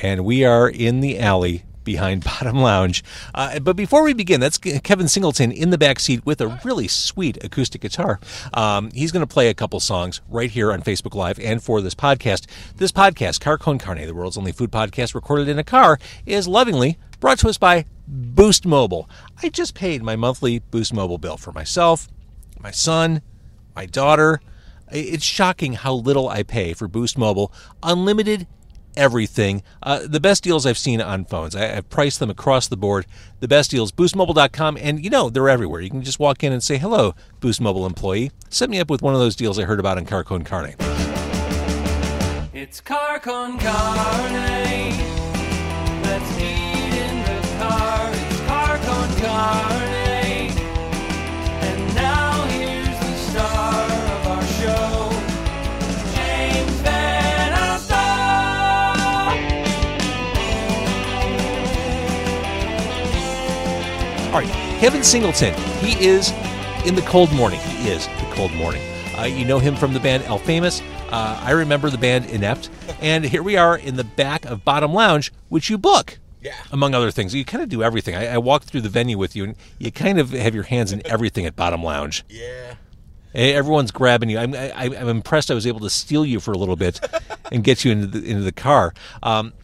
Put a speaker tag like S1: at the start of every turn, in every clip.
S1: and we are in the alley behind Bottom Lounge. Uh, but before we begin, that's Kevin Singleton in the back seat with a really sweet acoustic guitar. Um, he's going to play a couple songs right here on Facebook Live and for this podcast. This podcast, Car Con Carne, the world's only food podcast recorded in a car, is lovingly brought to us by Boost Mobile. I just paid my monthly Boost Mobile bill for myself, my son, my daughter. It's shocking how little I pay for Boost Mobile. Unlimited everything. Uh, the best deals I've seen on phones. I, have priced them across the board. The best deals, boostmobile.com, and you know, they're everywhere. You can just walk in and say, hello, Boost Mobile employee. Set me up with one of those deals I heard about in Car Con Carne.
S2: It's Car Con Carne. Let's eat in the car. It's Car Con Carne.
S1: All right, Kevin Singleton. He is in the cold morning. He is the cold morning. Uh, you know him from the band El Famous. Uh, I remember the band Inept. And here we are in the back of Bottom Lounge, which you book.
S3: Yeah.
S1: Among other things. You kind of do everything. I, I walked through the venue with you, and you kind of have your hands in everything at Bottom Lounge.
S3: Yeah.
S1: Everyone's grabbing you. I'm, I, I'm impressed. I was able to steal you for a little bit and get you into the, into the car. Um,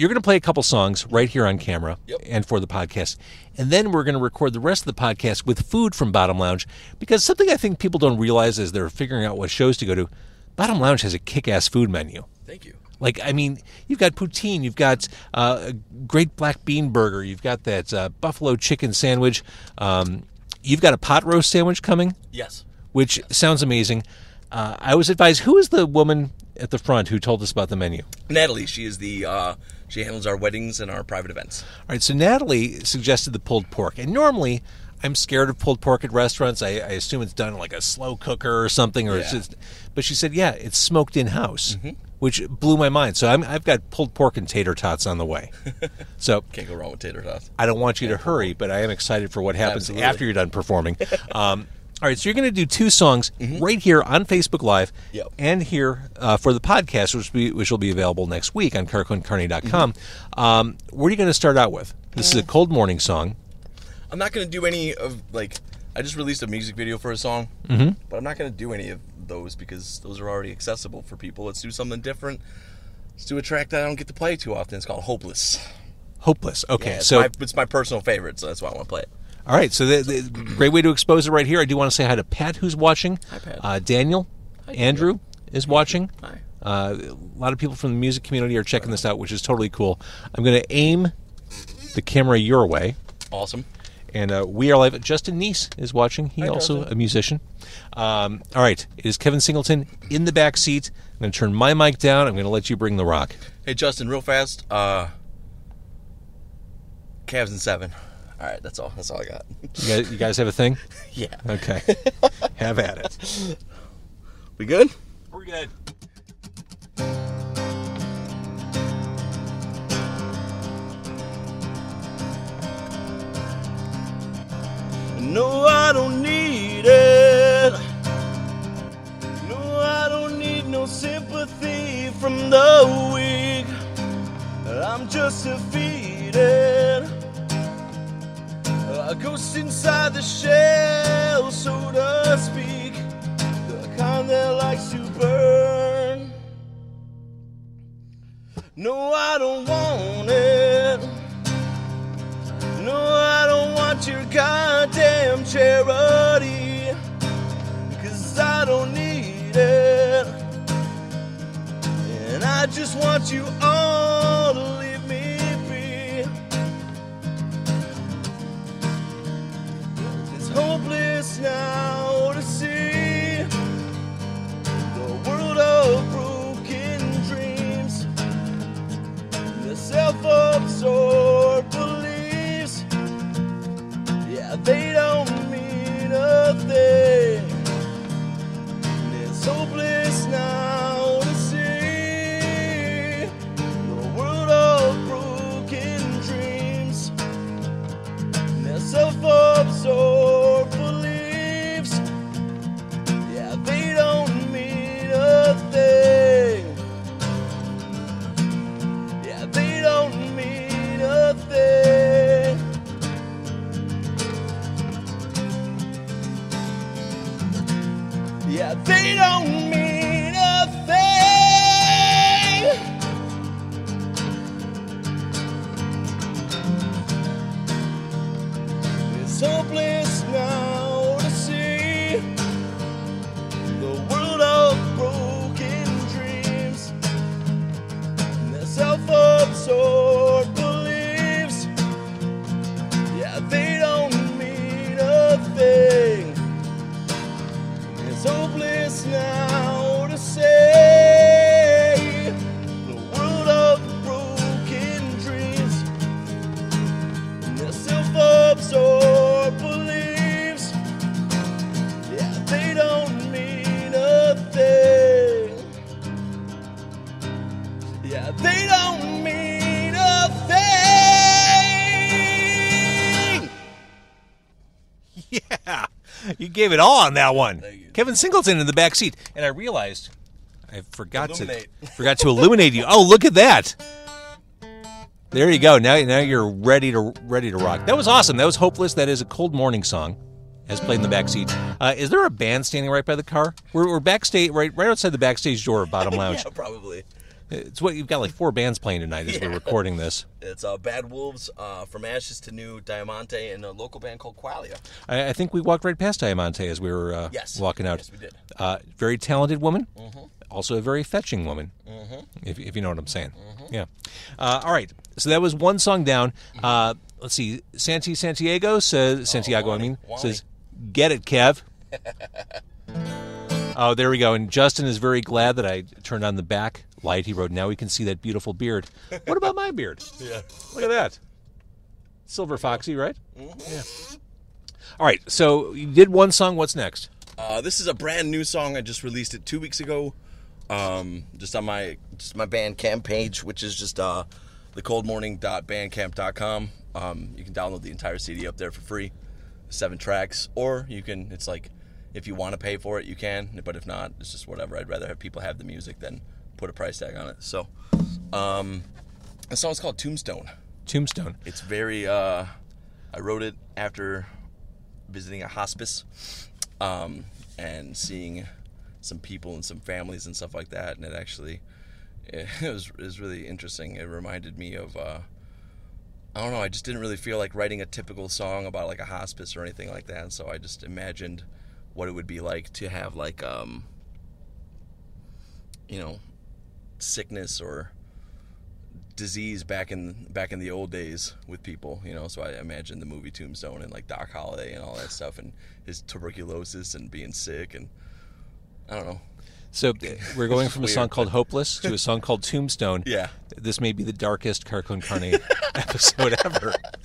S1: you're going to play a couple songs right here on camera
S3: Yep.
S1: and for the podcast, and then we're going to record the rest of the podcast with food from Bottom Lounge because something I think people don't realize as they're figuring out what shows to go to. Bottom Lounge has a kick-ass food menu.
S3: Thank you.
S1: Like, I mean, you've got poutine, you've got uh, a great black bean burger, you've got that uh, buffalo chicken sandwich, um, you've got a pot roast sandwich coming
S3: Yes.
S1: which sounds amazing. Uh, I was advised who is the woman at the front who told us about the menu?
S3: Natalie, she is the uh, she handles our weddings and our private events.
S1: All right, so Natalie suggested the pulled pork, and normally I'm scared of pulled pork at restaurants. I, I assume it's done like a slow cooker or something, or it's just. But she said, yeah, it's smoked in house, which blew my mind. So I'm, I've got pulled pork and tater tots on the way. so
S3: Can't go wrong with tater tots.
S1: I don't want you to hurry, but I am excited for what happens
S3: Absolutely.
S1: after you're done performing. Um, all right, so you're going to do two songs right here on Facebook Live
S3: Mm-hmm. Yep.
S1: and here uh, for the podcast, which, be, which will be available next week on carconcarne.com.
S3: Mm-hmm.
S1: Um, what are you going to start out with? This is a cold morning song.
S3: I'm not gonna do any of like. I just released a music video for a song, mm-hmm. but I'm not gonna do any of those because those are already accessible for people. Let's do something different. Let's do a track that I don't get to play too often. It's called "Hopeless."
S1: Hopeless. Okay,
S3: Yeah, it's
S1: so
S3: my, it's my personal favorite, so that's why I want to play it.
S1: All right, so the, the great way to expose it right here. I do want to say hi to Pat, who's watching.
S3: Hi, Pat.
S1: Uh, Daniel, Andrew is watching.
S3: Hi.
S1: Uh, a lot of people from the music community are checking this out, which is totally cool. I'm going to aim the camera your way.
S3: Awesome.
S1: And uh, we are live. Justin Neese is watching. He
S3: Hi,
S1: also a musician. Um, all right, it is Kevin Singleton in the back seat. I'm going to turn my mic down. I'm going to let you bring the rock.
S3: Hey Justin, real fast. Uh, Cavs in seven. All right, that's all. That's all I got.
S1: You guys, you guys have a thing?
S3: yeah.
S1: Okay, have at it.
S3: We good?
S1: We're good.
S3: No, I don't need it. No, I don't need no sympathy from the weak. I'm just defeated. A ghost inside the shell, so to speak. The kind that likes to burn. No, I don't want it. No, I don't want your goddamn charity. Cause I don't need it. And I just want you all
S1: gave it all on that one.
S3: Thank you.
S1: Kevin Singleton in the back seat, and I realized I forgot
S3: Illuminate.
S1: to forgot to illuminate you. Oh, look at that! There you go. Now, now you're ready to ready to rock. That was awesome. That was hopeless. That is a cold morning song, as played in the back seat. Uh, is there a band standing right by the car? We're, we're backstage, right right outside the backstage door of Bottom Lounge.
S3: Yeah, probably.
S1: It's what you've got like four bands playing tonight as we're recording this.
S3: It's uh, Bad Wolves, uh, From Ashes to New, Diamante, and a local band called Qualia.
S1: I, I think we walked right past Diamante as we were uh,
S3: Yes.
S1: walking out.
S3: Yes, we did. Mm-hmm.
S1: Uh, very talented woman, also a very fetching woman, if, if you know what I'm saying.
S3: Mm-hmm.
S1: Yeah. Uh, all right. So that was one song down. Uh, let's see. Santi Santiago says Santiago. I mean says, "Get it, Kev." oh, there we go. And Justin is very glad that I turned on the back light. He wrote, "Now we can see that beautiful beard." What about my beard?
S3: Yeah.
S1: Look at that. Silver Foxy, right?
S3: Mm-hmm.
S1: Yeah. All right. So you did one song. What's next?
S3: Uh, this is a brand new song. I just released it two weeks ago. Um, just on my just my Bandcamp page, which is just uh, thecoldmorning.bandcamp.com. Um, you can download the entire CD up there for free, seven tracks, or you can. It's like if you want to pay for it, you can. But if not, it's just whatever. I'd rather have people have the music than put a price tag on it. So, um, the song's called Tombstone.
S1: Tombstone.
S3: It's very. Uh, I wrote it after visiting a hospice um, and seeing some people and some families and stuff like that, and it actually it was it was really interesting. It reminded me of. Uh, I don't know. I just didn't really feel like writing a typical song about like a hospice or anything like that. And so I just imagined what it would be like to have like um, you know, sickness or disease back in back in the old days with people, you know. So I imagine the movie Tombstone and like Doc Holliday and all that stuff, and his tuberculosis and being sick, and I don't know.
S1: So we're going from a
S3: Weird.
S1: song called "Hopeless" to a song called "Tombstone."
S3: Yeah.
S1: This may be the darkest Car Con Carne episode ever,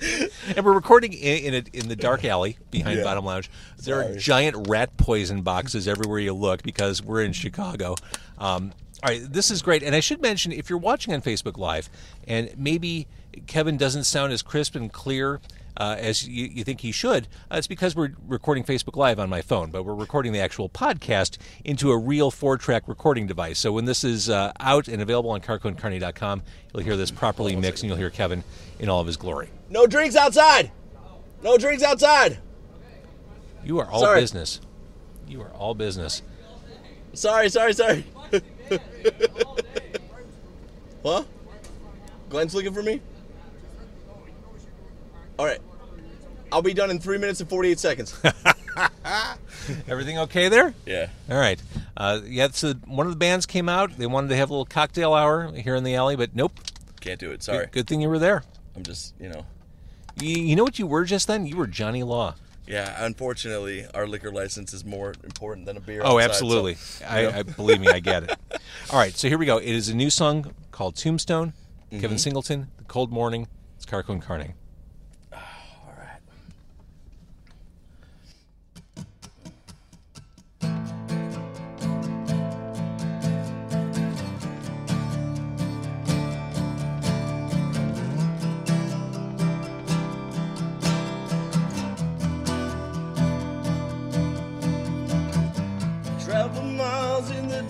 S1: and we're recording in in, a, in the dark alley behind
S3: Yeah.
S1: Bottom Lounge. There are
S3: Sorry.
S1: giant rat poison boxes everywhere you look because we're in Chicago. Um, all right, this is great, and I should mention if you're watching on Facebook Live, and maybe Kevin doesn't sound as crisp and clear uh, as you, you think he should, uh, it's because we're recording Facebook Live on my phone, but we're recording the actual podcast into a real four-track recording device. So when this is uh, out and available on carconcarne.com, you'll hear this properly mixed, and you'll hear Kevin in all of his glory.
S3: No drinks outside. No drinks outside.
S1: You are all
S3: Sorry.
S1: business. You are all business.
S3: Sorry, sorry, sorry. what? Glenn's looking for me. All right. I'll be done in three minutes and forty-eight seconds.
S1: Everything okay there?
S3: yeah.
S1: All right. Uh, yeah, so one of the bands came out. They wanted to have a little cocktail hour here in the alley, but nope.
S3: Can't do it. Sorry.
S1: Good, good thing you were there.
S3: I'm just, you know.
S1: You, you know what you were just then? You were Johnny Law.
S3: Yeah, unfortunately, our liquor license is more important than a beer.
S1: Oh,
S3: outside,
S1: absolutely.
S3: so,
S1: I,
S3: you know.
S1: I believe me, I get it. All right, so here we go. It is a new song called Tombstone. Kevin Singleton, The Cold Morning. It's Carney.
S3: All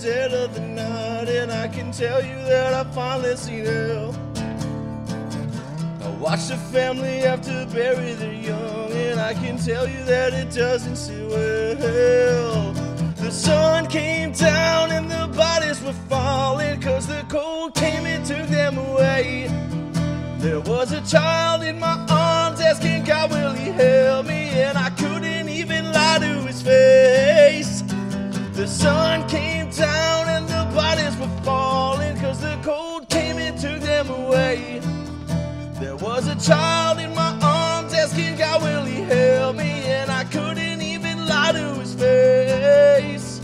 S3: dead of the night, and I can tell you that I finally seen hell. I watched the family have to bury their young, and I can tell you that it doesn't sit well. The sun came down and the bodies were falling, cause the cold came and took them away. There was a child in my arms asking God, will he help me? And I couldn't even lie to his face. The sun came down and the bodies were falling, cause the cold came and took them away. There was a child in my arms asking God, will he help me? And I couldn't even lie to his face.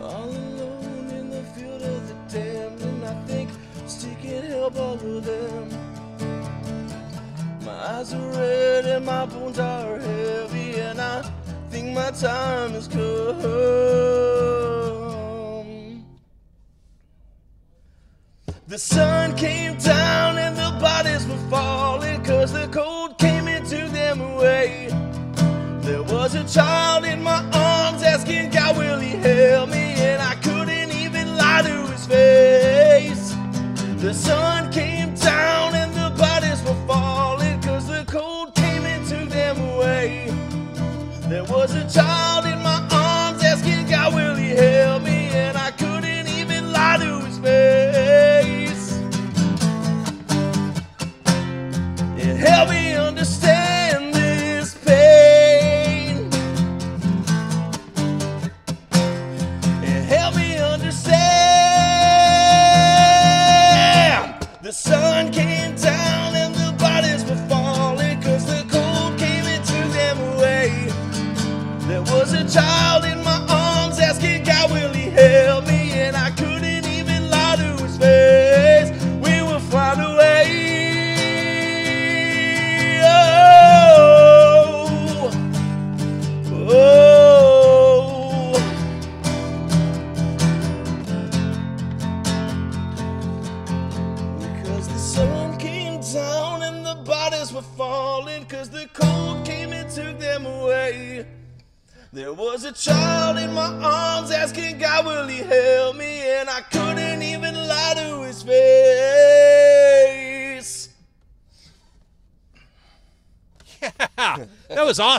S3: All alone in the field of the damned, and I think can't help all of them. My eyes are red and my bones are heavy, and I think my time has come. The sun came down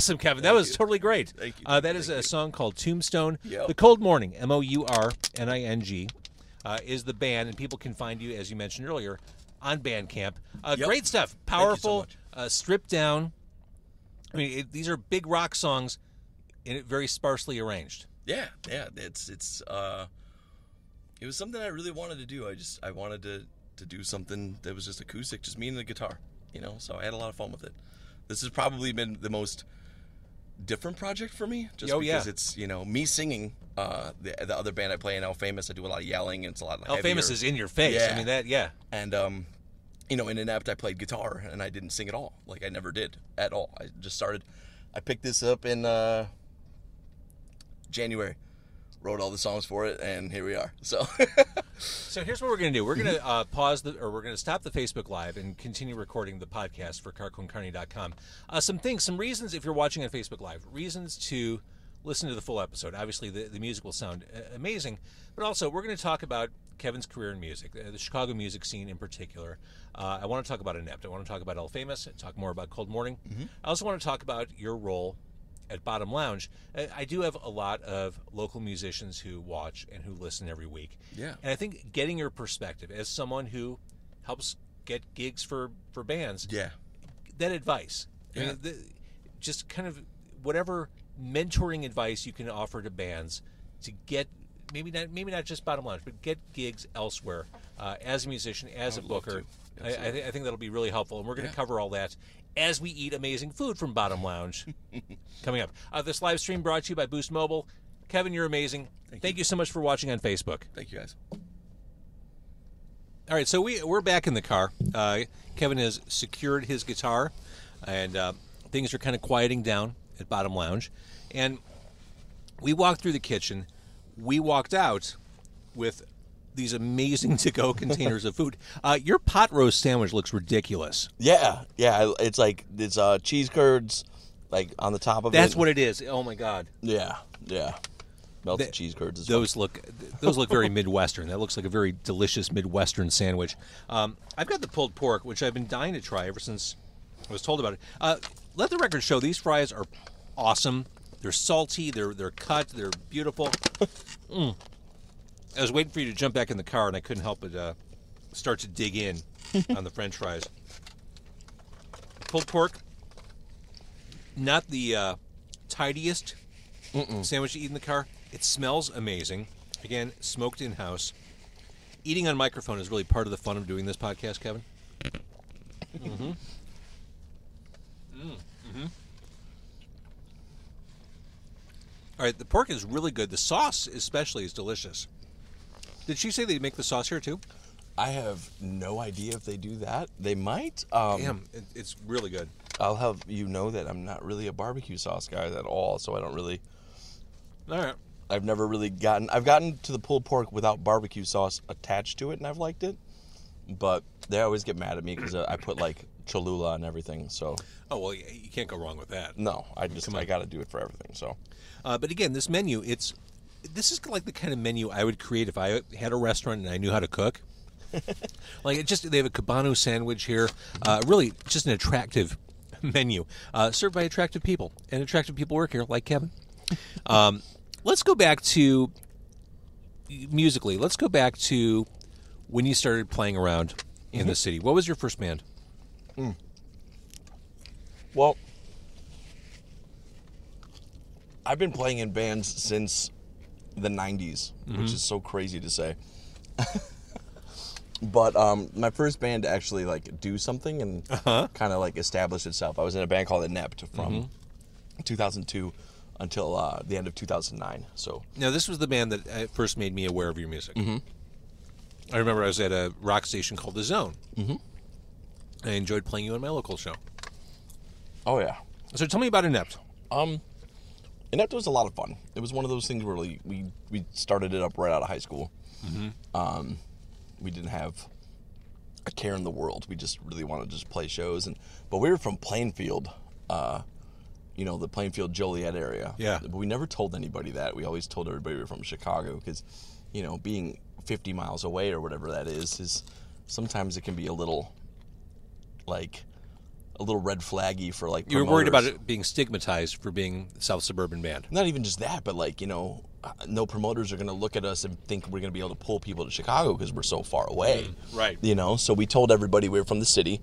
S1: awesome, Kevin. that was
S3: you.
S1: totally great.
S3: Thank you.
S1: Uh, that is a song called Tombstone.
S3: Yep.
S1: The Cold Morning, M O U R N I N G, uh, is the band, and people can find you, as you mentioned earlier, on Bandcamp. Uh,
S3: Yep.
S1: Great stuff.
S3: you so
S1: Powerful,
S3: much.
S1: uh, stripped down. I mean, it, these are big rock songs, and it very sparsely arranged.
S3: Yeah, yeah. It's it's uh, it was something I really wanted to do. I just I wanted to to do something that was just acoustic, just me and the guitar. You know, so I had a lot of fun with it. This has probably been the most different project for me, just
S1: Oh, yeah.
S3: because it's you know me singing. Uh, the the other band I play in, El Famous, I do a lot of yelling. And it's a lot.
S1: El Famous is in your face. I mean, that, yeah.
S3: And um, you know, in Inept, I played guitar and I didn't sing at all. Like I never did at all. I just started. I picked this up in uh, January, wrote all the songs for it, and here we are. So
S1: So here's what we're going to do. We're going to uh, pause the, or we're going to stop the Facebook Live and continue recording the podcast for carconcarne.com. Uh, some things, some reasons, if you're watching on Facebook Live, reasons to listen to the full episode. Obviously, the, the music will sound uh, amazing, but also we're going to talk about Kevin's career in music, uh, the Chicago music scene in particular. Uh, I want to talk about Inept. I want to talk about El Famous, and talk more about Cold Morning. I also want to talk about your role at Bottom Lounge. Uh, I do have a lot of local musicians who watch and who listen every week.
S3: Yeah.
S1: And I think getting your perspective as someone who helps get gigs for, for bands,
S3: yeah,
S1: that advice. I mean, the, just kind of whatever mentoring advice you can offer to bands to get maybe not maybe not just bottom lounge, but get gigs elsewhere uh, as a musician, as a booker. I, I, th- I think that'll be really helpful, and we're going to
S3: Yeah.
S1: cover all that as we eat amazing food from Bottom Lounge coming up. Uh, this live stream brought to you by Boost Mobile. Kevin, you're amazing. Thank, you so much for watching on Facebook.
S3: thank you guys.
S1: All right, so we we're back in the car. Uh, Kevin has secured his guitar, and uh, things are kind of quieting down at Bottom Lounge. And we walked through the kitchen. We walked out with these amazing to-go containers of food. Uh, your pot roast sandwich looks ridiculous.
S3: Yeah, yeah. It's like it's uh, cheese curds, like on the top of it.
S1: That's what it is. Oh my God,
S3: Yeah, yeah. Melted cheese curds.
S1: Those look those look very Midwestern. That looks like a very delicious Midwestern sandwich. Um, I've got the pulled pork, which I've been dying to try ever since I was told about it. Uh, let the record show these fries are awesome. They're salty. They're they're cut. They're beautiful. Mm. I was waiting for you to jump back in the car, and I couldn't help but uh, start to dig in on the French fries. Pulled pork, not the uh, tidiest sandwich to eat in the car. It smells amazing. Again, smoked in house. Eating on microphone is really part of the fun of doing this podcast, Kevin. Mm-hmm. Mm-hmm. All right, the pork is really good. The sauce, especially, is delicious. Did she say they make the sauce here too?
S3: I have no idea if they do that. They might. Um,
S1: Damn, it, it's really good.
S3: I'll have you know that I'm not really a barbecue sauce guy at all, so I don't really.
S1: All right.
S3: I've never really gotten. I've gotten to the pulled pork without barbecue sauce attached to it, and I've liked it. But they always get mad at me because uh, I put like Cholula and everything. So
S1: Oh well, you can't go wrong with that.
S3: no, I just I got to do it for everything. So
S1: Uh, but again, this menu, it's this is like the kind of menu I would create if I had a restaurant and I knew how to cook. like it just they have a Cubano sandwich here, uh, really just an attractive menu uh, served by attractive people, and attractive people work here, like Kevin. Um, let's go back to musically. Let's go back to when you started playing around in the city. What was your first band?
S3: Well, I've been playing in bands since the 90s, which is so crazy to say. but um, my first band to actually like do something and kind of like establish itself. I was in a band called Inept from 2002 until uh, the end of 2009. So
S1: Now, this was the band that uh, first made me aware of your music. Mm-hmm. I remember I was at a rock station called The Zone. Mm-hmm. I enjoyed playing you on my local show.
S3: oh yeah,
S1: So tell me about Inept.
S3: Um, Inept was a lot of fun. It was one of those things where we we started it up right out of high school. Um, we didn't have a care in the world. We just really wanted to just play shows, and but we were from Plainfield, uh, you know, the Plainfield Joliet area.
S1: Yeah.
S3: But we never told anybody that. We always told everybody we were from Chicago because, you know, being 50 miles away or whatever that is is sometimes it can be a little like a little red flaggy for like
S1: You were worried about it being stigmatized for being South Suburban band.
S3: not even just that, but like you know, no promoters are going to look at us and think we're going to be able to pull people to Chicago because we're so far away.
S1: right.
S3: You know, so we told everybody we were from the city,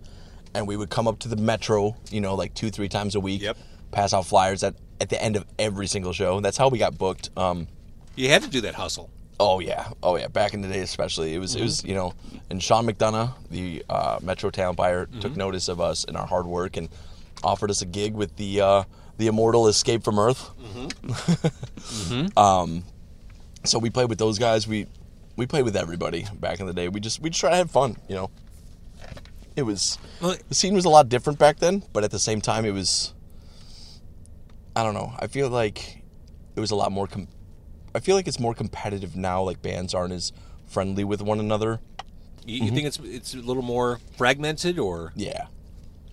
S3: and we would come up to the metro. You know, like two, three times a week.
S1: Yep.
S3: Pass out flyers at at the end of every single show. That's how we got booked. Um,
S1: You had to do that hustle.
S3: Oh yeah, oh yeah. Back in the day, especially, it was it was you know, and Sean McDonough, the uh, Metro Town buyer, took notice of us and our hard work and offered us a gig with the uh, the immortal Escape from Earth. um, so we played with those guys. We we played with everybody back in the day. We just we just try to have fun, you know. It was the scene was a lot different back then, but at the same time, it was. I don't know. I feel like it was a lot more. Com- I feel like it's more competitive now. Like bands aren't as friendly with one another.
S1: You, you think it's it's a little more fragmented, or
S3: Yeah,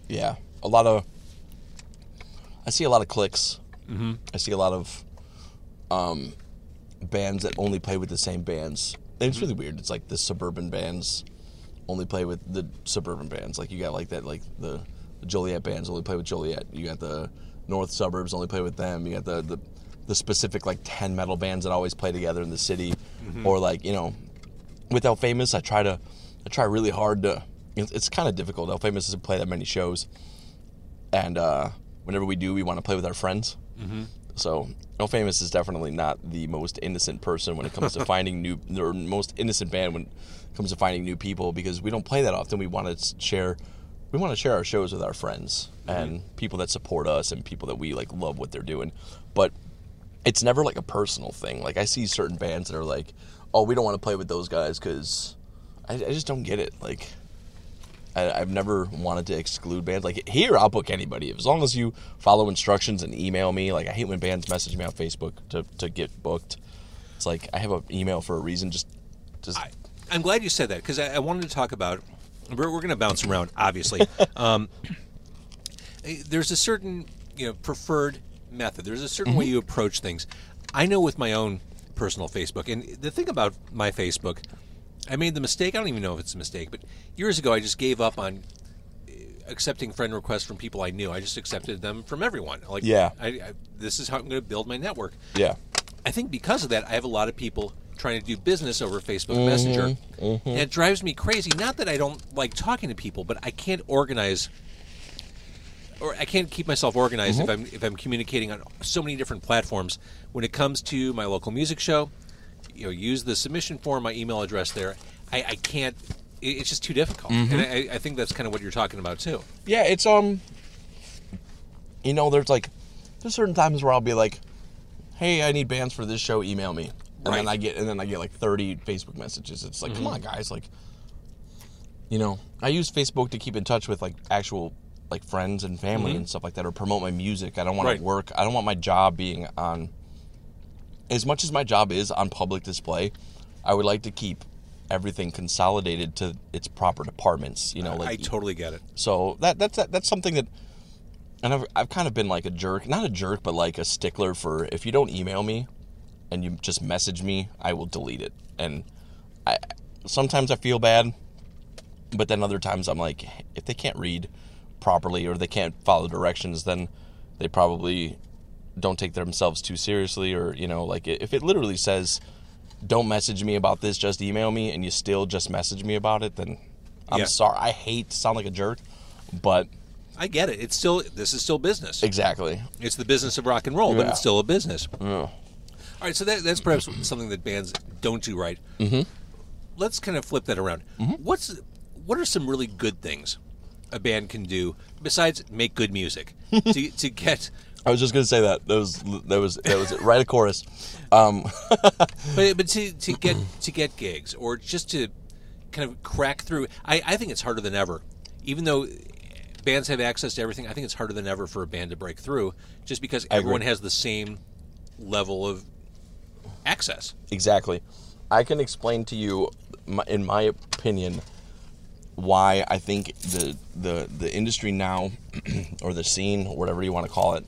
S3: yeah. A lot of. I see a lot of clicks. Mm-hmm. I see a lot of, um, bands that only play with the same bands. And it's really weird. It's like the suburban bands only play with the suburban bands. Like you got like that, like the, the Joliet bands only play with Joliet. You got the North suburbs only play with them. You got the the, the specific like ten metal bands that always play together in the city, or like you know, with El Famous, I try to, I try really hard to. It's, it's kind of difficult. El Famous doesn't play that many shows, and uh, whenever we do, we want to play with our friends. Mm-hmm. So El Famous is definitely not the most innocent person when it comes to finding new, or most innocent band when it comes to finding new people because we don't play that often. We want to share, we want to share our shows with our friends and people that support us and people that we like love what they're doing, but it's never like a personal thing. Like I see certain bands that are like, "Oh, we don't want to play with those guys because I, I just don't get it." Like I, I've never wanted to exclude bands. Like here, I'll book anybody as long as you follow instructions and email me. Like I hate when bands message me on Facebook to, to get booked. It's like I have an email for a reason. Just just
S1: I, I'm glad you said that because I, I wanted to talk about. We're, we're going to bounce around, obviously. um, there's a certain you know preferred method. There's a certain mm-hmm. way you approach things. I know with my own personal Facebook, and the thing about my Facebook, I made the mistake. I don't even know if it's a mistake, but years ago I just gave up on eh, accepting friend requests from people I knew. I just accepted them from everyone. Like,
S3: Yeah.
S1: I, I, this is how I'm going to build my network.
S3: yeah.
S1: I think because of that, I have a lot of people trying to do business over Facebook mm-hmm. Messenger. Mm-hmm. And it drives me crazy. Not that I don't like talking to people, but I can't organize or I can't keep myself organized if mm-hmm. I'm if I'm communicating on so many different platforms. When it comes to my local music show, you know, use the submission form, my email address there. I, I can't it's just too difficult. And mm-hmm. I, I think that's kind of what you're talking about too.
S3: Yeah, it's um you know, there's like there's certain times where I'll be like, Hey, I need bands for this show, email me. And then I get and then I get like thirty Facebook messages. It's like, come mm-hmm. on guys, like you know, I use Facebook to keep in touch with like actual like friends and family mm-hmm. and stuff like that or promote my music. I don't want
S1: Right.
S3: to work I don't want my job being on as much as my job is on public display, I would like to keep everything consolidated to its proper departments, you know, like
S1: I totally get it.
S3: so that that's that, that's something that, and I've I've kind of been like a jerk, not a jerk, but like a stickler for if you don't email me, and you just message me, I will delete it. And I sometimes I feel bad, but then other times I'm like, if they can't read properly or they can't follow directions, then they probably don't take themselves too seriously, or you know, like if it literally says. Don't message me about this. Just email me, and you still just message me about it. Then I'm
S1: Yeah.
S3: sorry. I hate to sound like a jerk, but
S1: I get it. It's still this is still business.
S3: exactly.
S1: It's the business of rock and roll, but it's still a business.
S3: Yeah.
S1: All right, so that, that's perhaps something that bands don't do right. Mm-hmm. Let's kind of flip that around.
S3: Mm-hmm.
S1: What's what are some really good things a band can do besides make good music to to get?
S3: I was just gonna say that. That was that was that was right a chorus. Um,
S1: But, but to, to get to get gigs or just to kind of crack through, I, I think it's harder than ever. Even though bands have access to everything, I think it's harder than ever for a band to break through, just because everyone has the same level of access.
S3: exactly. I can explain to you, my, in my opinion, why I think the the the industry now, or the scene, whatever you want to call it,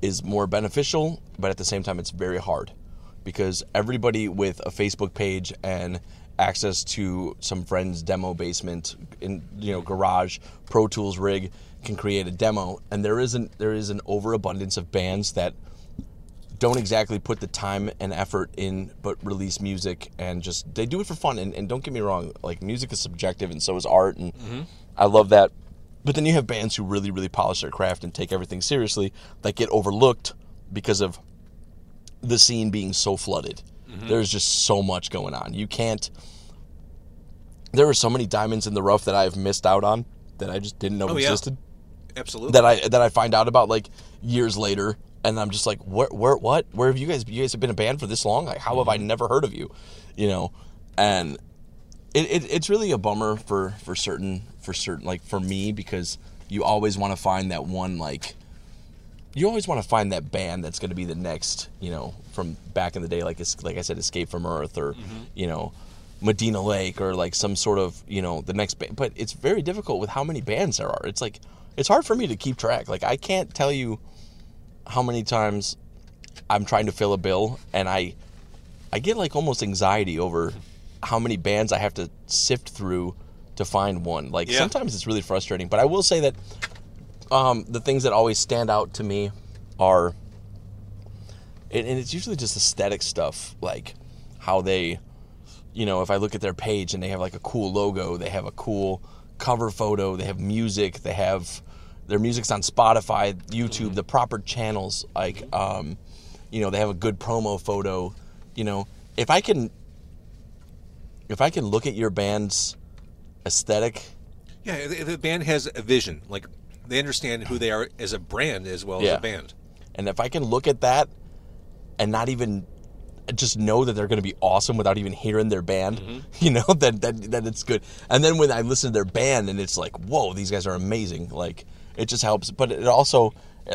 S3: is more beneficial, but at the same time, it's very hard. Because everybody with a Facebook page and access to some friend's demo basement in you know garage pro tools rig can create a demo and there isn't there is an overabundance of bands that don't exactly put the time and effort in but release music and just they do it for fun. And, and don't get me wrong like music is subjective and so is art. And mm-hmm. i love that. But then you have bands who really really polish their craft and take everything seriously that get overlooked because of the scene being so flooded. Mm-hmm. There's just so much going on. You can't there are so many diamonds in the rough that i've missed out on that i just didn't know
S1: Oh, yeah.
S3: existed.
S1: Absolutely.
S3: that I that I find out about like years later, and I'm just like, where, where, what? Where have you guys? You guys have been a band for this long? Like, how have I mm-hmm. never heard of you? You know, and it, it it's really a bummer for for certain for certain like for me because you always want to find that one like you always want to find that band that's going to be the next you know from back in the day like like I said Escape from Earth or mm-hmm. you know Medina Lake or like some sort of you know the next band but it's very difficult with how many bands there are it's like it's hard for me to keep track like I can't tell you how many times I'm trying to fill a bill and I I get like almost anxiety over how many bands I have to sift through to find one. Like
S1: Yeah.
S3: sometimes it's really frustrating, but I will say that um, the things that always stand out to me are, and, and it's usually just aesthetic stuff, like how they, you know, if I look at their page and they have like a cool logo, they have a cool cover photo, they have music, they have their music's on Spotify, YouTube, mm-hmm. the proper channels, like, mm-hmm. um, you know, they have a good promo photo, you know, if I can, if I can look at your band's aesthetic
S1: yeah, the, the band has a vision. Like they understand who they are as a brand as well as a band.
S3: And if I can look at that and not even just know that they're going to be awesome without even hearing their band, mm-hmm. you know, that, that that it's good. And then when I listen to their band and it's like, whoa, these guys are amazing. Like it just helps. But it also,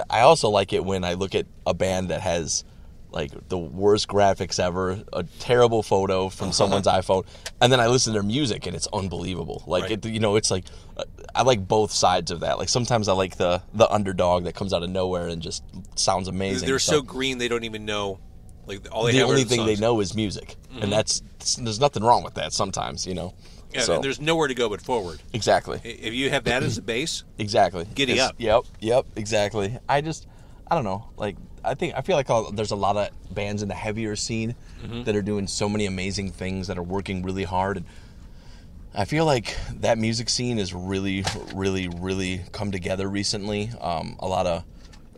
S3: I also like it when I look at a band that has like the worst graphics ever, a terrible photo from someone's iPhone, and then I listen to their music and it's unbelievable. Like
S1: Right.
S3: it, you know, it's like uh, I like both sides of that. Like sometimes I like the the underdog that comes out of nowhere and just sounds amazing.
S1: They're so green they don't even know. Like all they
S3: the
S1: have
S3: only thing they know is music, and that's there's nothing wrong with that. Sometimes, you know.
S1: Yeah,
S3: so
S1: and there's nowhere to go but forward.
S3: exactly,
S1: If you have that as a base,
S3: exactly.
S1: Giddy
S3: It's-
S1: up.
S3: Yep, yep, exactly. I just, I don't know. Like, I think I feel like uh there's a lot of bands in the heavier scene
S1: Mm-hmm.
S3: that are doing so many amazing things that are working really hard, and I feel like that music scene has really, really, really come together recently. Um, a lot of,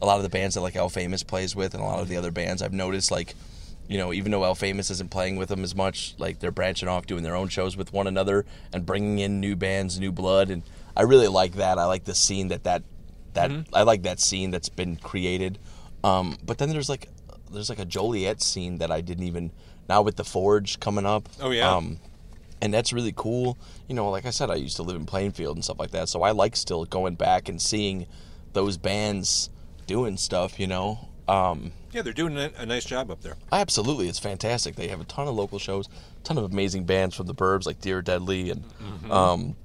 S3: a lot of the bands that like El Famous plays with, and a lot of the other bands I've noticed like. you know, even though El Famous isn't playing with them as much, like they're branching off, doing their own shows with one another, and bringing in new bands, new blood, and I really like that. I like the scene that that that I like that scene that's been created. Um, but then there's like there's like a Joliet scene that I didn't even now with the Forge coming up.
S1: Oh, yeah.
S3: Um, and that's really cool. You know, like I said, I used to live in Plainfield and stuff like that, so I like still going back and seeing those bands doing stuff. You know, um,
S1: Yeah, they're doing a, nice job up there.
S3: absolutely, it's fantastic. They have a ton of local shows, a ton of amazing bands from the Burbs like Dear Deadly and um,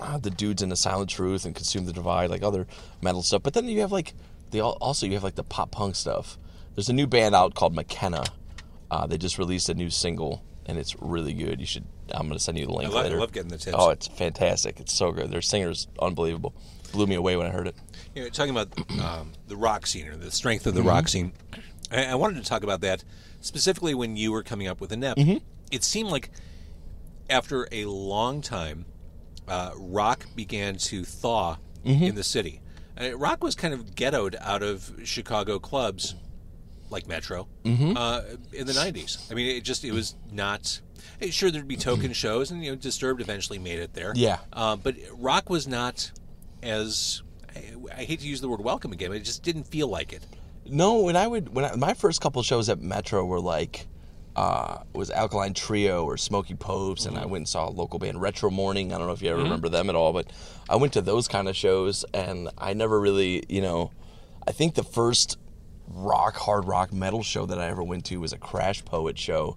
S3: uh, the dudes in the Silent Truth and Consume the Divide, like other metal stuff. But then you have like the also you have like the pop punk stuff. There's a new band out called McKenna. Uh, they just released a new single and it's really good. You should. I'm gonna send you the
S1: I
S3: link
S1: love, I love getting the tips.
S3: Oh, it's fantastic. It's so good. Their singer's unbelievable. Blew me away when I heard it.
S1: You know, talking about um, the rock scene or the strength of the
S3: Mm-hmm.
S1: rock scene, I, I wanted to talk about that specifically when you were coming up with Inept.
S3: Mm-hmm.
S1: It seemed like after a long time, uh, rock began to thaw
S3: Mm-hmm.
S1: in the city. Uh, rock was kind of ghettoed out of Chicago clubs like Metro
S3: Mm-hmm.
S1: uh, in the '90s. I mean, it just it was not. Sure, there'd be token shows, and you know, Disturbed eventually made it there.
S3: Mm-hmm. Yeah.
S1: uh, but rock was not as. I, I hate to use the word welcome again, but it just didn't feel like it.
S3: No, when I would when I, my first couple shows at Metro were like uh, was Alkaline Trio or Smoking Popes, and I went and saw a local band Retro Morning. I don't know if you ever remember them at all, but I went to those kind of shows, and I never really, you know, I think the first rock hard rock metal show that I ever went to was a Crash Poet show,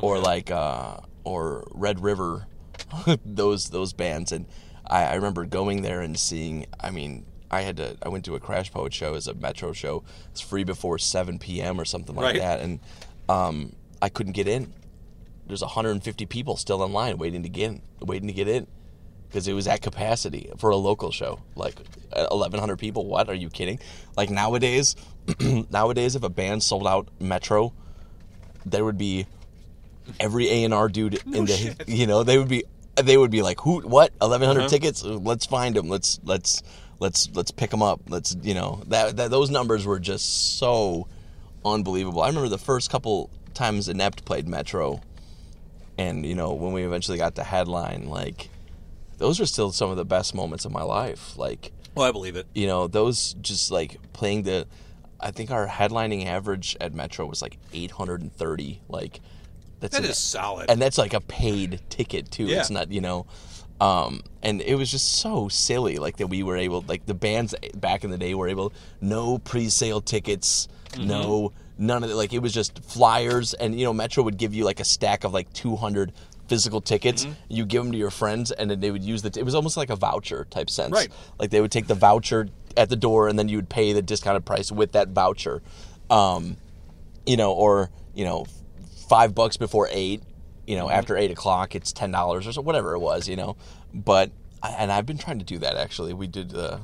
S3: or like uh, or Red River, those those bands, and I, I remember going there and seeing. I mean, I had to. I went to a Crash Poet show as a Metro show. It's free before seven p.m. or something like
S1: Right.
S3: that, and um, I couldn't get in. There's 150 people still in line waiting to get in, waiting to get in because it was at capacity for a local show. Like 1,100 people. What? Are you kidding? Like nowadays, nowadays, if a band sold out Metro, there would be every A and R dude in the
S1: shit.
S3: you know they would be they would be like who what 1,100
S1: Uh-huh.
S3: tickets? Let's find them. Let's let's let's let's pick them up. Let's you know that, that those numbers were just so unbelievable. I remember the first couple times Inept played Metro, and you know when we eventually got to headline, like those were still some of the best moments of my life. Like
S1: Well, I believe it.
S3: you know those just like playing the. I think our headlining average at Metro was like 830. Like that's
S1: That
S3: an-
S1: is solid.
S3: and that's like a paid ticket too.
S1: Yeah.
S3: It's not, you know. Um, and it was just so silly, like that we were able, like the bands back in the day were able, no pre-sale tickets,
S1: Mm-hmm.
S3: no none of it. Like it was just flyers, and you know, Metro would give you like a stack of like 200 physical tickets.
S1: Mm-hmm.
S3: You give them to your friends, and then they would use the. T- it was almost like a voucher type sense.
S1: Right.
S3: Like they would take the voucher at the door, and then you would pay the discounted price with that voucher. Um, you know, or you know, five bucks before eight. You know, after eight o'clock, it's ten dollars or so, whatever it was. You know, but and I've been trying to do that actually. We did the.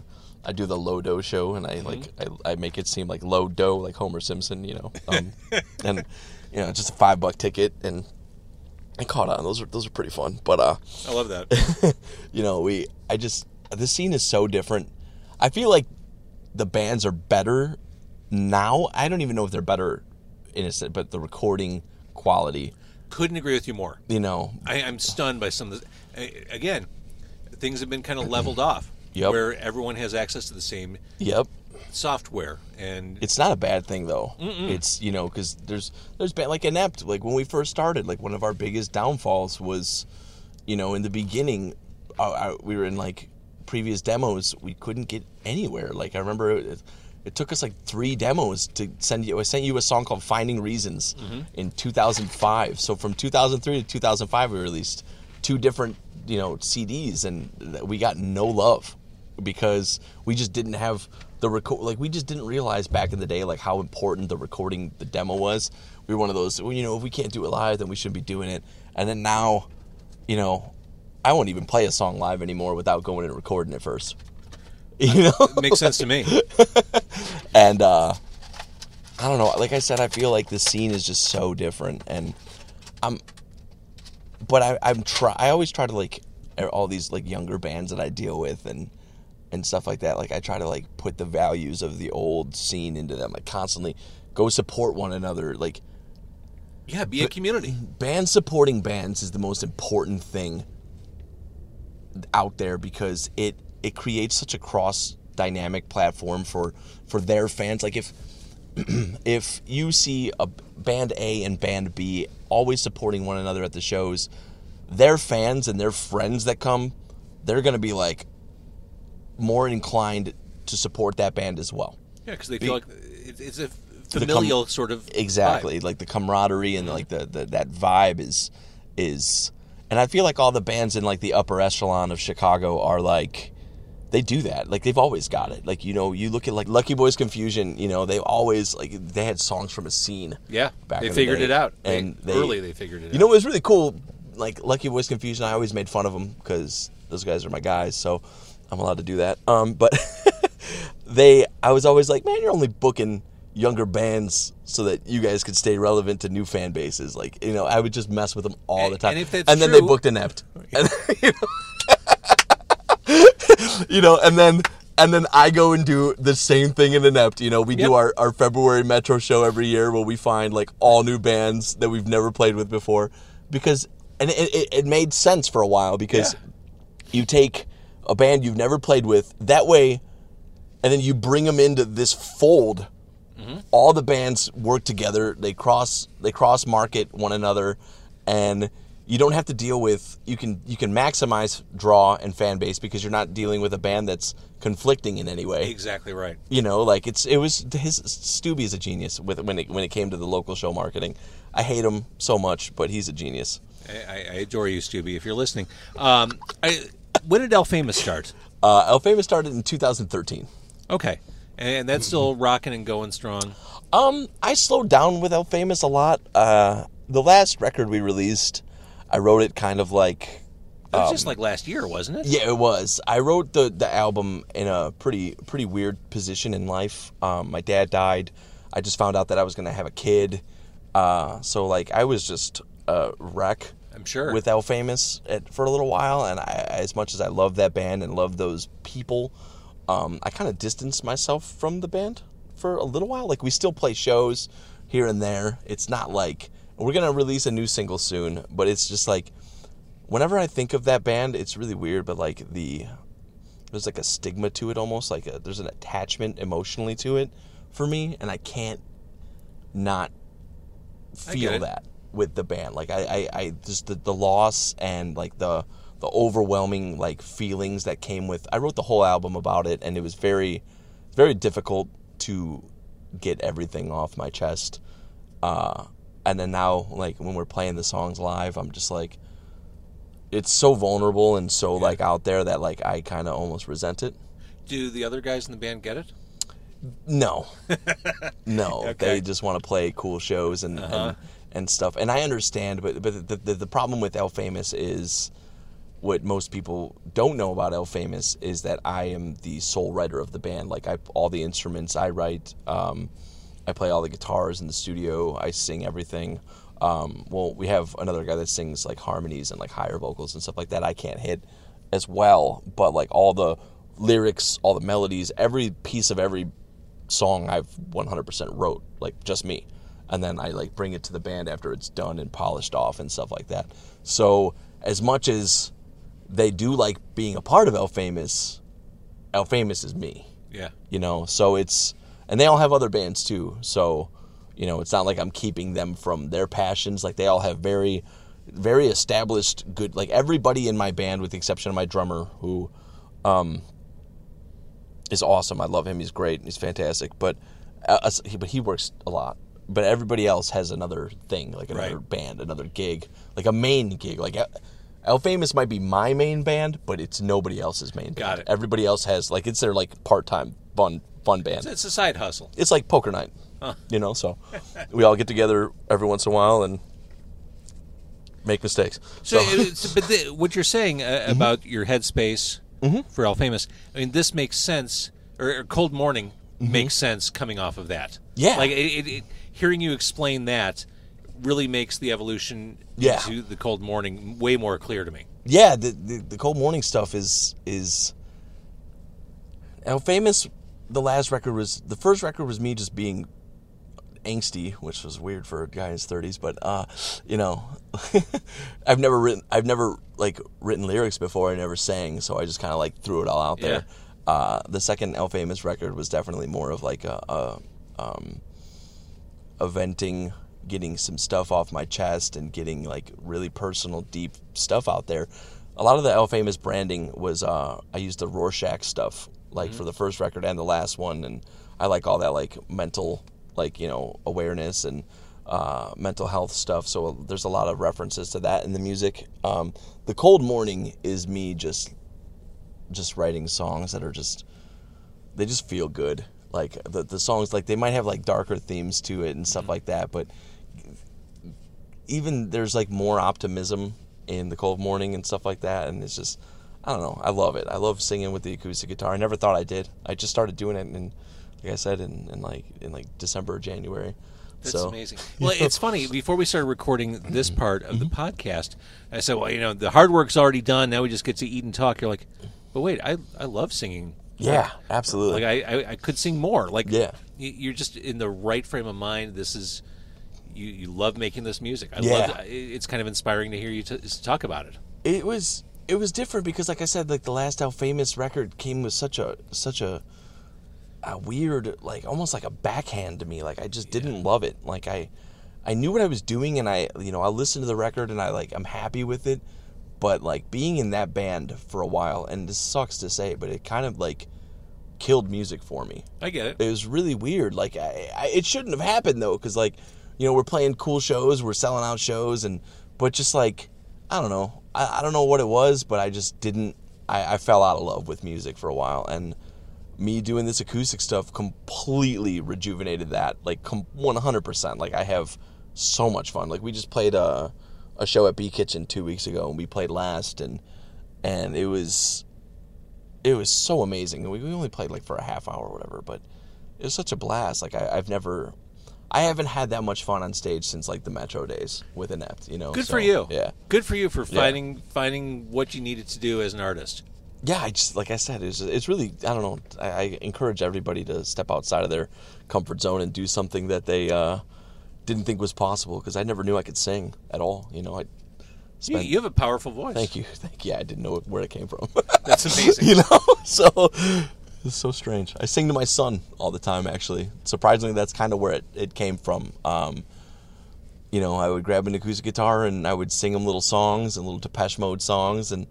S3: I do the low dough show, and I like I, I make it seem like low dough, like Homer Simpson, you know, um, and you know, just a five buck ticket, and I caught on. Those are those are pretty fun, but uh,
S1: I love that.
S3: you know, we I just the scene is so different. I feel like the bands are better now. I don't even know if they're better in a sense, but the recording quality,
S1: Couldn't agree with you more.
S3: you know,
S1: I, I'm stunned by some of the. I- Again, things have been kind of leveled off.
S3: Yep.
S1: Where everyone has access to the same
S3: yep.
S1: Software, and
S3: It's not a bad thing though. It's you know because there's there's been like inept like when we first started like one of our biggest downfalls was, you know, in the beginning, uh, I, we were in like previous demos we couldn't get anywhere. Like I remember it, it took us like three demos to send you. I sent you a song called "Finding Reasons" in 2005. So from 2003 to 2005 we released two different you know CDs and we got no love because we just didn't have the record like we just didn't realize back in the day like how important the recording the demo was. We were one of those well, you know if we can't do it live then we shouldn't be doing it. And then now you know i won't even play a song live anymore without going and recording it first. You know?
S1: it makes sense to me.
S3: and uh i don't know like i said i feel like the scene is just so different and i'm but I, i'm try i always try to like all these like younger bands that i deal with and and stuff like that like i try to like put the values of the old scene into them like constantly go support one another like
S1: Yeah, be a community.
S3: band supporting bands is the most important thing out there because it it creates such a cross dynamic platform for for their fans like if if you see a band A and band B always supporting one another at the shows their fans and their friends that come they're going to be like more inclined to support that band as well
S1: Yeah, because they feel like it's a
S3: com-
S1: familial sort of
S3: exactly
S1: vibe.
S3: like the camaraderie and mm-hmm. like the, the that vibe is is and i feel like all the bands in like the upper echelon of chicago are like they do that like they've always got it like you know you look at like lucky boys confusion you know they always like they had songs from a scene
S1: Yeah,
S3: back
S1: they
S3: the
S1: figured
S3: day.
S1: it out.
S3: And they,
S1: early they figured it out.
S3: you know it was really cool like lucky boys confusion i always made fun of them because those guys are my guys so i'm allowed to do that um but they i was always like man you're only booking younger bands so that you guys could stay relevant to new fan bases like you know i would just mess with them all
S1: And-
S3: the time
S1: and if that's
S3: then they booked inept and, you, know, you know and then and then I go and do the same thing in Inept. You know, we
S1: Yep.
S3: do our, our February Metro show every year where we find like all new bands that we've never played with before. Because, and it, it, it made sense for a while because
S1: Yeah.
S3: you take a band you've never played with that way, and then you bring them into this fold. All the bands work together. They cross they cross market one another, and you don't have to deal with you can you can maximize draw and fan base because you're not dealing with a band that's conflicting in any way.
S1: Exactly right.
S3: You know, like it's it was his Stubby is a genius with when it when it came to the local show marketing. I hate him so much, but he's a genius.
S1: I, I I adore you, Stubby. If you're listening, um, I, when did El Famous start?
S3: Uh, El Famous started in 2013.
S1: Okay, and that's still rocking and going strong.
S3: Um, I slowed down with El Famous a lot. Uh, the last record we released, I wrote it kind of like
S1: It was just like last year, wasn't it?
S3: Um, Yeah, it was. I wrote the the album in a pretty pretty weird position in life. Um, my dad died. I just found out that I was going to have a kid. Uh, so like I was just a wreck.
S1: I'm sure.
S3: with El Famous at, for a little while, and I, as much as I love that band and love those people, um, I kind of distanced myself from the band for a little while. Like we still play shows here and there. It's not like we're gonna release a new single soon, but it's just like whenever I think of that band, it's really weird. But like the there's like a stigma to it, almost like a, there's an attachment emotionally to it for me, and I can't not feel that with the band. Like I, I, I just the, the loss and like the the overwhelming like feelings that came with. I wrote the whole album about it, and it was very, very difficult to get everything off my chest. Uh, and then now, like when we're playing the songs live, I'm just like, it's so vulnerable and so like out there that like I kind of almost resent it.
S1: Do the other guys in the band get it?
S3: No, no,
S1: Okay.
S3: they just want to play cool shows and,
S1: Uh-huh.
S3: and and stuff. And I understand, but but the, the the problem with El Famous is what most people don't know about El Famous is that I am the sole writer of the band. Like I all the instruments I write. Um, I play all the guitars in the studio. I sing everything. Um, well, we have another guy that sings like harmonies and like higher vocals and stuff like that. I can't hit as well, but like all the lyrics, all the melodies, every piece of every song I've 100% wrote, like just me. And then I like bring it to the band after it's done and polished off and stuff like that. So as much as they do like being a part of El Famous, El Famous is me.
S1: Yeah.
S3: you know so it's and they all have other bands too. So you know it's not like i'm keeping them from their passions. Like they all have very very established good like everybody in my band with the exception of my drummer who um is awesome. I love him. He's great. He's fantastic. But uh, he, but he works a lot but everybody else has another thing like another
S1: Right.
S3: band another gig like a main gig like El- Famous might be my main band, but it's nobody else's main band.
S1: Got it.
S3: Everybody else has like it's their like part time fun fun band.
S1: It's a side hustle.
S3: It's like poker night, you know. So we all get together every once in a while and make mistakes.
S1: So,
S3: So, uh,
S1: it's, but the, what you're saying uh, mm-hmm. about your headspace mm-hmm. for El Famous, I mean, this makes sense, or, or Cold Morning mm-hmm. makes sense coming off of that.
S3: Yeah.
S1: Like, it, it, it, hearing you explain that really makes the evolution
S3: Yeah.
S1: into the Cold Morning way more clear to me.
S3: yeah, the, the the cold morning stuff is is. El Famous, the last record was the first record was me just being angsty, which was weird for a guy in his thirties. But uh, you know, I've never written, I've never like written lyrics before. I never sang, so I just kind of like threw it all out there. Uh, the second El Famous record was definitely more of like a, a um, venting, getting some stuff off my chest, and getting like really personal, deep stuff out there. A lot of the El Famous branding was uh, I used the Rorschach stuff, like for the first record and the last one, and I like all that like mental, like you know, awareness and uh, mental health stuff. So there's a lot of references to that in the music. Um, the Cold Morning is me just just writing songs that are just they just feel good. Like the the songs, like they might have like darker themes to it and stuff like that, but even there's like more optimism in the cold morning and stuff like that, and it's just I don't know. I love it. I love singing with the acoustic guitar. I never thought I did. I just started doing it, and like I said, in, in like in like December or January.
S1: That's
S3: so,
S1: amazing. Well, it's funny. Before we started recording this part of the
S3: Mm-hmm.
S1: podcast, I said, "Well, you know, the hard work's already done. Now we just get to eat and talk." You're like, "But wait, I I love singing.
S3: Yeah, absolutely.
S1: Like I I, I could sing more. Like
S3: Yeah.
S1: you're just in the right frame of mind. This is." You, you love making this music. I
S3: Yeah.
S1: love. It's kind of inspiring to hear you t- talk about it.
S3: it was it was different because like I said, like the last El Famous record came with such a such a a weird like almost like a backhand to me. Like I just didn't love it. Like I I knew what I was doing and I you know, I listened to the record and I like I'm happy with it. But like being in that band for a while, and this sucks to say, but it kind of like killed music for me
S1: I get it.
S3: it was really weird. Like I, I, it shouldn't have happened though, because like, you know, we're playing cool shows, we're selling out shows, and but just like, I don't know, I, I don't know what it was, but I just didn't. I, I fell out of love with music for a while, and me doing this acoustic stuff completely rejuvenated that, like one hundred percent. Like I have so much fun. Like we just played a a show at Beat Kitchen two weeks ago, and we played last, and and it was it was so amazing. And We, we only played like for a half hour or whatever, but it was such a blast. Like I, I've never, I haven't had that much fun on stage since like the Metro days with Inept. You know,
S1: Good
S3: So,
S1: for you.
S3: Yeah,
S1: Good for you for finding finding what you needed to do as an artist.
S3: yeah. I just like I said, it's it's really I don't know. I, I encourage everybody to step outside of their comfort zone and do something that they uh, didn't think was possible because I never knew I could sing at all. You know, I
S1: You,
S3: spent.
S1: you have a powerful voice.
S3: Thank you, thank you. Yeah, I didn't know where it came from.
S1: That's amazing.
S3: you know so it's so strange i sing to my son all the time actually surprisingly that's kind of where it, it came from um, you know i would grab an acoustic guitar and i would sing him little songs and little depeche mode songs and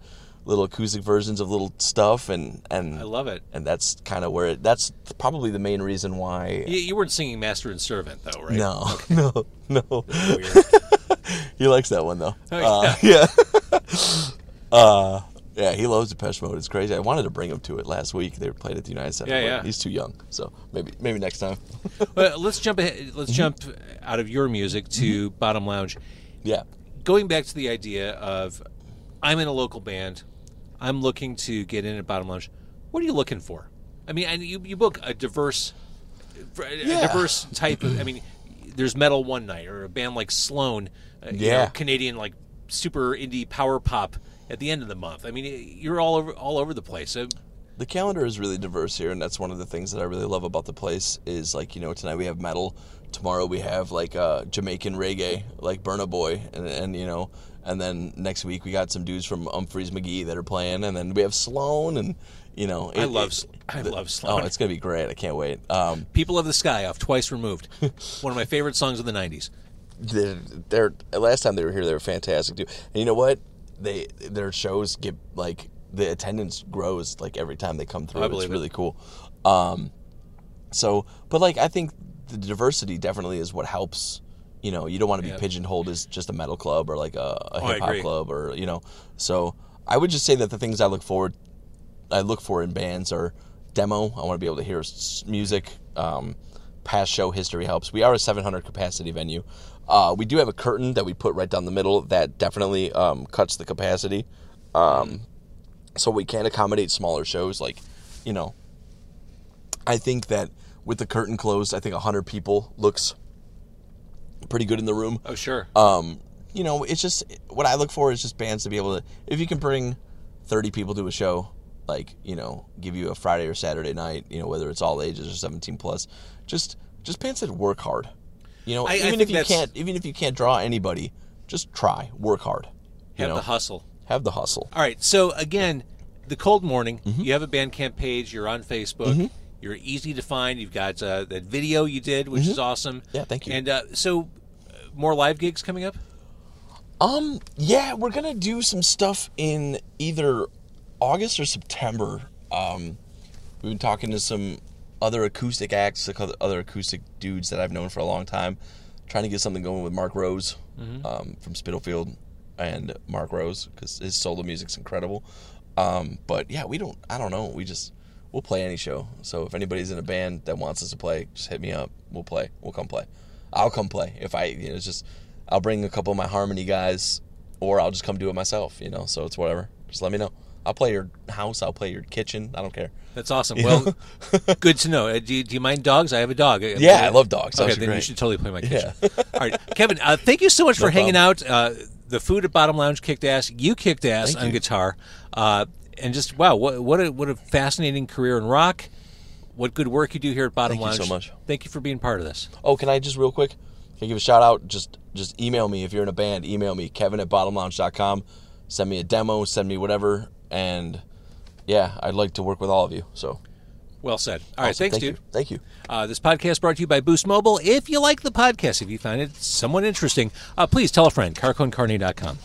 S3: little acoustic versions of little stuff and and
S1: I love it.
S3: and that's kind of where it that's probably the main reason why
S1: You, you weren't singing Master and Servant though, right?
S3: no no no
S1: Weird.
S3: he likes that one though
S1: Oh,
S3: uh, yeah uh yeah, he loves Depeche Mode. It's crazy. I wanted to bring him to it last week. They played at the United Center.
S1: Yeah, yeah.
S3: He's too young, so maybe maybe next time.
S1: Well, let's jump ahead. Let's jump out of your music to Bottom Lounge.
S3: yeah,
S1: Going back to the idea of, I'm in a local band. I'm looking to get in at Bottom Lounge. What are you looking for? I mean, and you, you book a diverse, a
S3: Yeah.
S1: diverse type of. I mean, there's metal one night, or a band like Sloan, uh, you
S3: Yeah.
S1: know, Canadian like super indie power pop at the end of the month. I mean, you're all over all over the place. So,
S3: the calendar is really diverse here, and that's one of the things that I really love about the place. Is like you know tonight we have metal, tomorrow we have like uh, Jamaican reggae, like Burna Boy, and, and you know, and then next week we got some dudes from Umphrey's McGee that are playing, and then we have Sloan, and you know,
S1: I love
S3: it-
S1: I
S3: the-
S1: love Sloan.
S3: Oh, it's gonna be great! I can't wait. Um,
S1: People of the Sky off Twice Removed, one of my favorite songs of the '90s.
S3: they're, they're last time they were here they were fantastic too and you know what they their shows get like the attendance grows like every time they come through
S1: I
S3: it's
S1: believe it.
S3: really cool um so but like i think the diversity definitely is what helps you know you don't want to be
S1: Yeah.
S3: pigeonholed as just a metal club or like a, a
S1: Oh,
S3: hip hop
S1: agree.
S3: club or you know so i would just say that the things i look forward I look for in bands are demo. I want to be able to hear music. Um, past show history helps. We are a 700 capacity venue. Uh, we do have a curtain that we put right down the middle that definitely um, cuts the capacity. Um, so we can accommodate smaller shows. Like, you know, I think that with the curtain closed, I think 100 people looks pretty good in the room
S1: Oh, sure.
S3: um, you know, it's just what I look for is just bands to be able to. If you can bring thirty people to a show, like you know, give you a Friday or Saturday night, you know, whether it's all ages or seventeen plus, just just bands that work hard. You know,
S1: I- I
S3: even
S1: think
S3: if you
S1: that's-
S3: can't, even if you can't draw anybody, just try, work hard.
S1: Have
S3: know,
S1: the hustle.
S3: have the hustle.
S1: All right. So again, the cold morning.
S3: Mm-hmm.
S1: You have a Bandcamp page. You're on Facebook. You're easy to find. You've got uh, that video you did, which is awesome.
S3: Mm-hmm. Yeah, thank you.
S1: And uh, so, more live gigs coming up.
S3: Um, yeah, we're gonna do some stuff in either August or September. Um, we've been talking to some other acoustic acts, like other- acoustic dudes that I've known for a long time, trying to get something going with Mark Rose um, from Spitalfield and Mark Rose because his solo music's incredible. Um, but yeah, we don't. I don't know. We just we'll play any show. So if anybody's in a band that wants us to play, just hit me up. We'll play. We'll come play. I'll come play if I. You know, it's just I'll bring a couple of my harmony guys, or I'll just come do it myself. You know, so it's whatever. Just let me know. I'll play your house. I'll play your kitchen. I don't care.
S1: That's awesome. Well, good to know. Uh, do, you, do you mind dogs? I have a dog.
S3: Yeah, I love dogs.
S1: Okay, then you should totally play my kitchen. All right, Kevin. Uh, thank you so much for
S3: No
S1: hanging out. Uh, the food at Bottom Lounge kicked ass. You kicked ass
S3: Thank
S1: on
S3: you.
S1: guitar, uh, and just wow, what what a what a fascinating career in rock. What good work you do here at Bottom
S3: Thank you so much.
S1: Thank you for being part of this.
S3: Oh, can I just real quick? Can I give a shout out? Just just email me if you're in a band. Email me Kevin at bottomlounge.com. Send me a demo. Send me whatever. And yeah, I'd like to work with all of you. So
S1: Well said. All right,
S3: awesome.
S1: thanks,
S3: Thank
S1: dude.
S3: You. Thank you.
S1: Uh, this podcast brought to you by Boost Mobile. If you like the podcast, if you find it somewhat interesting, uh, please tell a friend. carconcarne.com.